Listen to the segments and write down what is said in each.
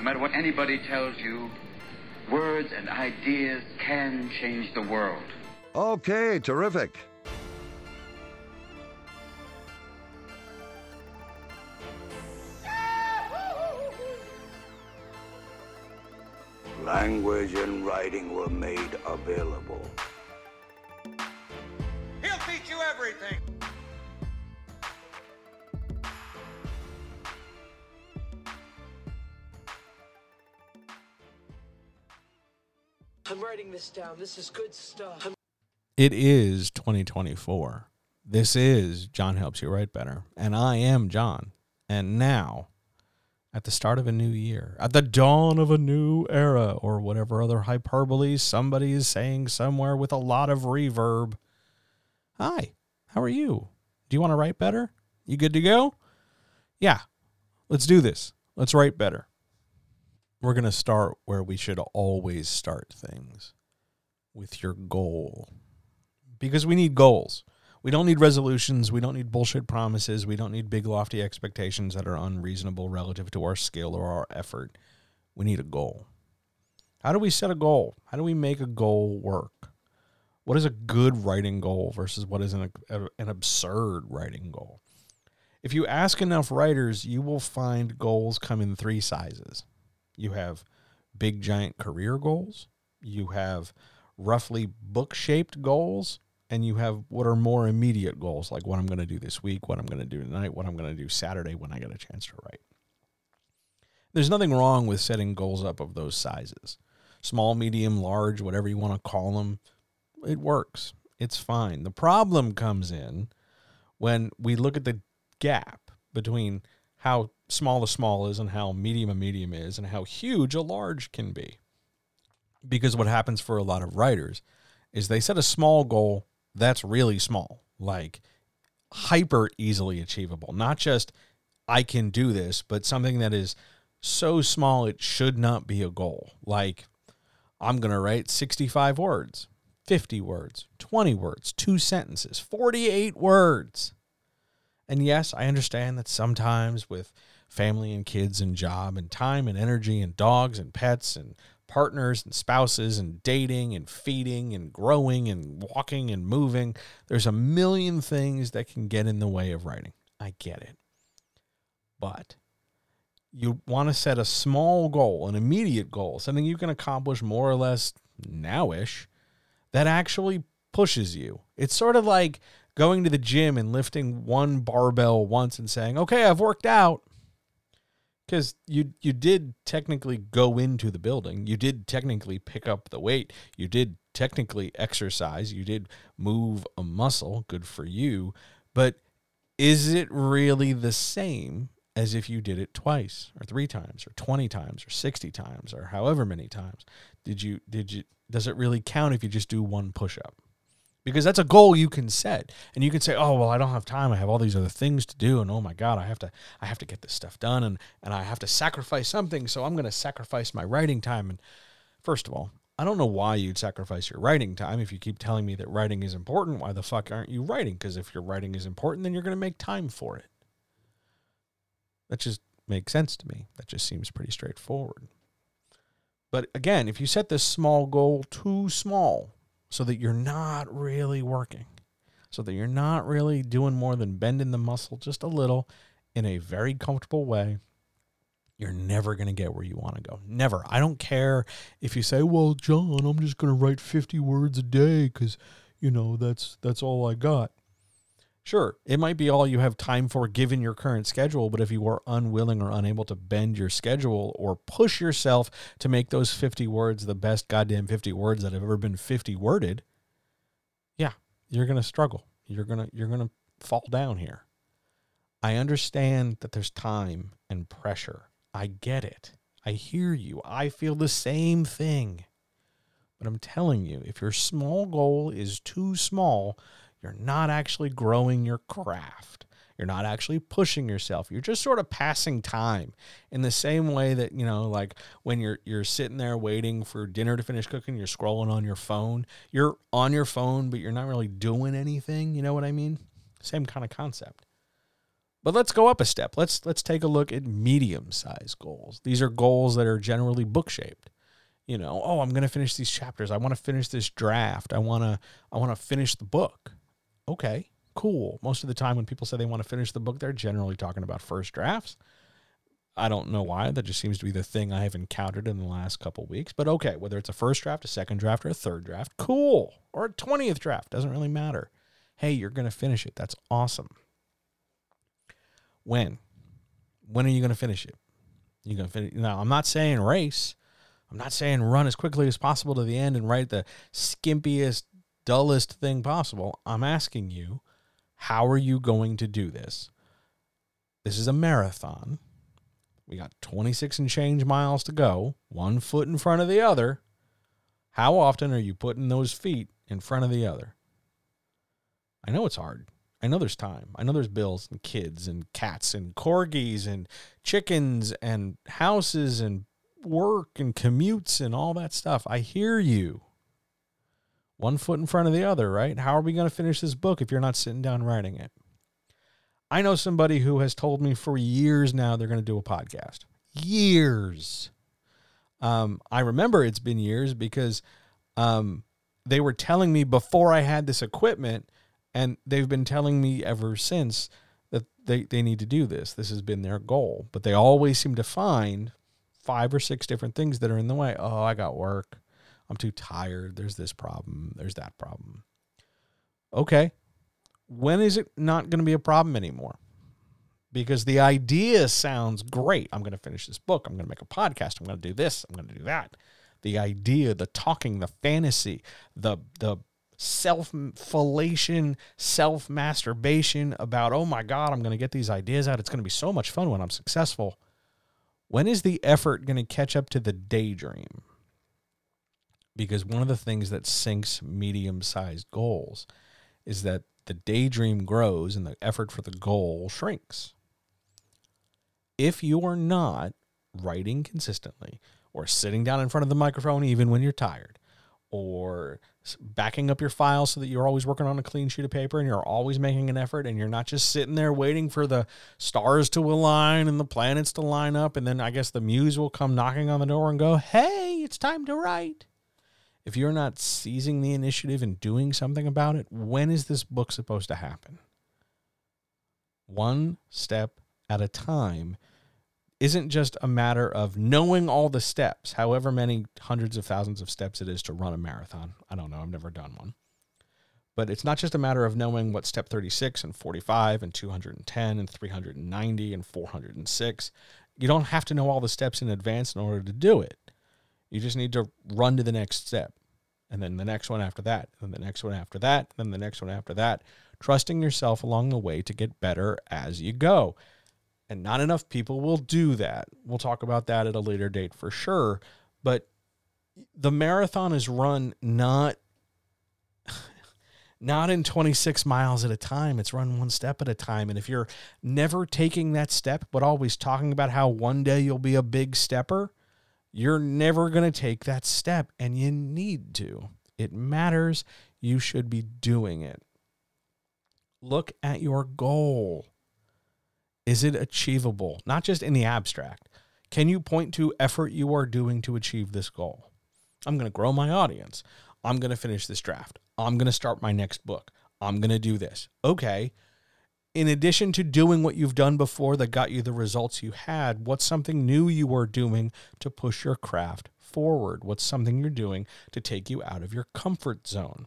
No matter what anybody tells you, words and ideas can change the world. Okay, terrific. Language and writing were made available. He'll teach you everything. I'm writing this down. This is good stuff. It is 2024. This is John Helps You Write Better. And I am John. And now, at the start of a new year, at the dawn of a new era, or whatever other hyperbole somebody is saying somewhere with a lot of reverb. Hi, how are you? Do you want to write better? You good to go? Yeah, let's do this. Let's write better. We're going to start where we should always start things with your goal. Because we need goals. We don't need resolutions. We don't need bullshit promises. We don't need big, lofty expectations that are unreasonable relative to our skill or our effort. We need a goal. How do we set a goal? How do we make a goal work? What is a good writing goal versus what is an, an absurd writing goal? If you ask enough writers, you will find goals come in three sizes. You have big, giant career goals, you have roughly book shaped goals, and you have what are more immediate goals, like what I'm going to do this week, what I'm going to do tonight, what I'm going to do Saturday when I get a chance to write. There's nothing wrong with setting goals up of those sizes small, medium, large, whatever you want to call them. It works. It's fine. The problem comes in when we look at the gap between how small a small is and how medium a medium is and how huge a large can be. Because what happens for a lot of writers is they set a small goal that's really small, like hyper easily achievable. Not just I can do this, but something that is so small it should not be a goal. Like I'm going to write 65 words, 50 words, 20 words, two sentences, 48 words. And yes, I understand that sometimes with family and kids and job and time and energy and dogs and pets and partners and spouses and dating and feeding and growing and walking and moving. There's a million things that can get in the way of writing. I get it. But you want to set a small goal, an immediate goal, something you can accomplish more or less nowish that actually pushes you. It's sort of like going to the gym and lifting one barbell once and saying, "Okay, I've worked out." Because you you did technically go into the building. You did technically pick up the weight. You did technically exercise. You did move a muscle. Good for you. But is it really the same as if you did it twice or three times or 20 times or 60 times or however many times? Did you did you does it really count if you just do one push up because that's a goal you can set. And you can say oh well i don't have time. I have all these other things to do. And oh my god i have to i have to get this stuff done. And and i have to sacrifice something. So i'm going to sacrifice my writing time. And first of all i don't know why you'd sacrifice your writing time if you keep telling me that writing is important. Why the fuck aren't you writing? Because if your writing is important then you're going to make time for it. That just makes sense to me. That just seems pretty straightforward. But again if you set this small goal too small so that you're not really working, so that you're not really doing more than bending the muscle just a little in a very comfortable way, you're never going to get where you want to go. Never. I don't care if you say, "Well, John, I'm just going to write 50 words a day cuz you know, that's that's all I got." Sure, it might be all you have time for given your current schedule, but if you are unwilling or unable to bend your schedule or push yourself to make those 50 words the best goddamn 50 words that have ever been 50 worded, yeah, you're going to struggle. You're going to you're going to fall down here. I understand that there's time and pressure. I get it. I hear you. I feel the same thing. But I'm telling you, if your small goal is too small, you're not actually growing your craft. You're not actually pushing yourself. You're just sort of passing time in the same way that, you know, like when you're you're sitting there waiting for dinner to finish cooking, you're scrolling on your phone. You're on your phone, but you're not really doing anything, you know what I mean? Same kind of concept. But let's go up a step. Let's let's take a look at medium-sized goals. These are goals that are generally book-shaped. You know, oh, I'm going to finish these chapters. I want to finish this draft. I want to I want to finish the book. Okay, cool. Most of the time when people say they want to finish the book, they're generally talking about first drafts. I don't know why. That just seems to be the thing I have encountered in the last couple weeks. But okay, whether it's a first draft, a second draft, or a third draft, cool. Or a 20th draft, doesn't really matter. Hey, you're going to finish it. That's awesome. When? When are you going to finish it? You're going to finish. Now, I'm not saying race. I'm not saying run as quickly as possible to the end and write the skimpiest, dullest thing possible. I'm asking you, how are you going to do this? This is a marathon. We got 26 and change miles to go, one foot in front of the other. How often are you putting those feet in front of the other? I know it's hard. I know there's time. I know there's bills and kids and cats and corgis and chickens and houses and work and commutes and all that stuff. I hear you. One foot in front of the other, right? How are we going to finish this book if you're not sitting down writing it? I know somebody who has told me for years now they're going to do a podcast. Years. Um, I remember it's been years because um, they were telling me before I had this equipment, and they've been telling me ever since that they, they need to do this. This has been their goal. But they always seem to find five or six different things that are in the way. Oh, I got work. I'm too tired. There's this problem. There's that problem. Okay. When is it not going to be a problem anymore? Because the idea sounds great. I'm going to finish this book. I'm going to make a podcast. I'm going to do this. I'm going to do that. The idea, the talking, the fantasy, the the self fellation, self masturbation about, oh my God, I'm going to get these ideas out. It's going to be so much fun when I'm successful. When is the effort going to catch up to the daydream? Because one of the things that sinks medium sized goals is that the daydream grows and the effort for the goal shrinks. If you are not writing consistently or sitting down in front of the microphone even when you're tired or backing up your file so that you're always working on a clean sheet of paper and you're always making an effort and you're not just sitting there waiting for the stars to align and the planets to line up and then I guess the muse will come knocking on the door and go, "Hey, it's time to write." If you're not seizing the initiative and doing something about it, when is this book supposed to happen? One step at a time isn't just a matter of knowing all the steps, however many hundreds of thousands of steps it is to run a marathon. I don't know, I've never done one. But it's not just a matter of knowing what step 36 and 45 and 210 and 390 and 406. You don't have to know all the steps in advance in order to do it. You just need to run to the next step. And then the next one after that, and the next one after that, and then the next one after that, trusting yourself along the way to get better as you go. And not enough people will do that. We'll talk about that at a later date for sure. But the marathon is run not not in 26 miles at a time. It's run one step at a time. And if you're never taking that step, but always talking about how one day you'll be a big stepper, you're never going to take that step. And you need to. It matters. You should be doing it. Look at your goal. Is it achievable? Not just in the abstract. Can you point to effort you are doing to achieve this goal? I'm going to grow my audience. I'm going to finish this draft. I'm going to start my next book. I'm going to do this. Okay. In addition to doing what you've done before that got you the results you had, what's something new you are doing to push your craft forward? What's something you're doing to take you out of your comfort zone?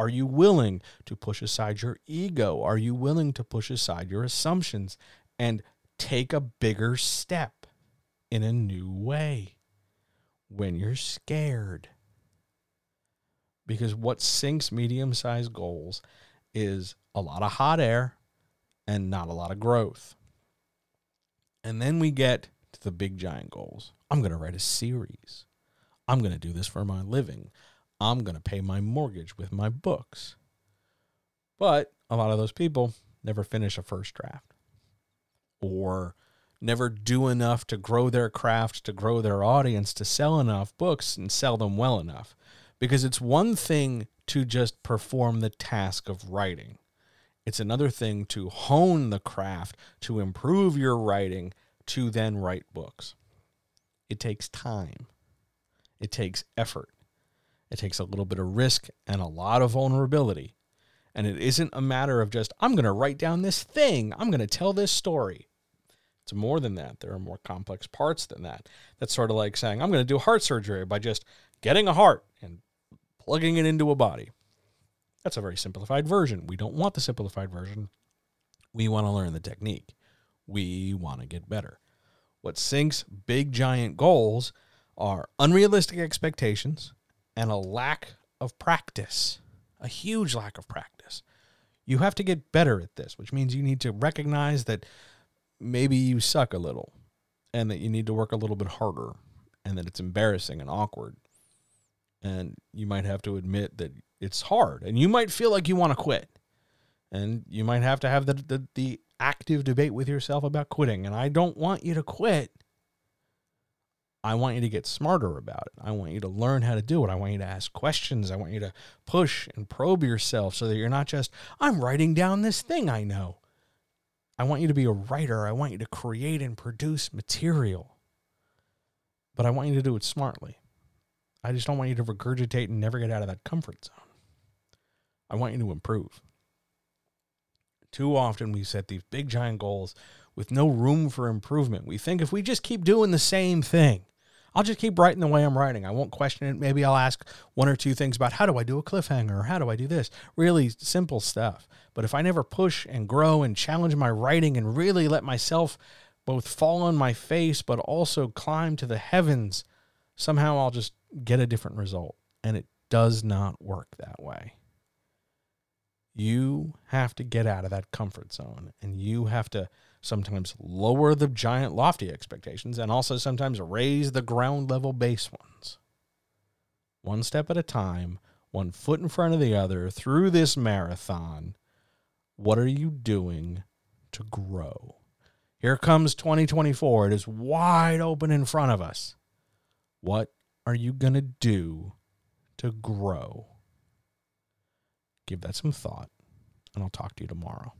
Are you willing to push aside your ego? Are you willing to push aside your assumptions and take a bigger step in a new way when you're scared? Because what sinks medium sized goals is a lot of hot air and not a lot of growth. And then we get to the big giant goals. I'm going to write a series. I'm going to do this for my living. I'm going to pay my mortgage with my books. But a lot of those people never finish a first draft or never do enough to grow their craft, to grow their audience, to sell enough books and sell them well enough. Because it's one thing to just perform the task of writing, It's another thing to hone the craft, to improve your writing, to then write books. It takes time, it takes effort, it takes a little bit of risk and a lot of vulnerability. And it isn't a matter of just, I'm going to write down this thing, I'm going to tell this story. It's more than that. There are more complex parts than that. That's sort of like saying, I'm going to do heart surgery by just getting a heart and plugging it into a body. That's a very simplified version. We don't want the simplified version. We want to learn the technique. We want to get better. What sinks big giant goals are unrealistic expectations and a lack of practice, a huge lack of practice. You have to get better at this, which means you need to recognize that maybe you suck a little and that you need to work a little bit harder and that it's embarrassing and awkward. And you might have to admit that it's hard and you might feel like you want to quit. And you might have to have the, the, the active debate with yourself about quitting. And I don't want you to quit. I want you to get smarter about it. I want you to learn how to do it. I want you to ask questions. I want you to push and probe yourself so that you're not just, I'm writing down this thing I know. I want you to be a writer. I want you to create and produce material. But I want you to do it smartly. I just don't want you to regurgitate and never get out of that comfort zone. I want you to improve. Too often we set these big giant goals with no room for improvement. We think if we just keep doing the same thing, I'll just keep writing the way I'm writing. I won't question it. Maybe I'll ask one or two things about how do I do a cliffhanger or how do I do this? Really simple stuff. But if I never push and grow and challenge my writing and really let myself both fall on my face but also climb to the heavens, somehow I'll just get a different result. And it does not work that way. You have to get out of that comfort zone and you have to sometimes lower the giant lofty expectations and also sometimes raise the ground level base ones. One step at a time, one foot in front of the other through this marathon. What are you doing to grow? Here comes 2024. It is wide open in front of us. What are you going to do to grow? Give that some thought, and I'll talk to you tomorrow.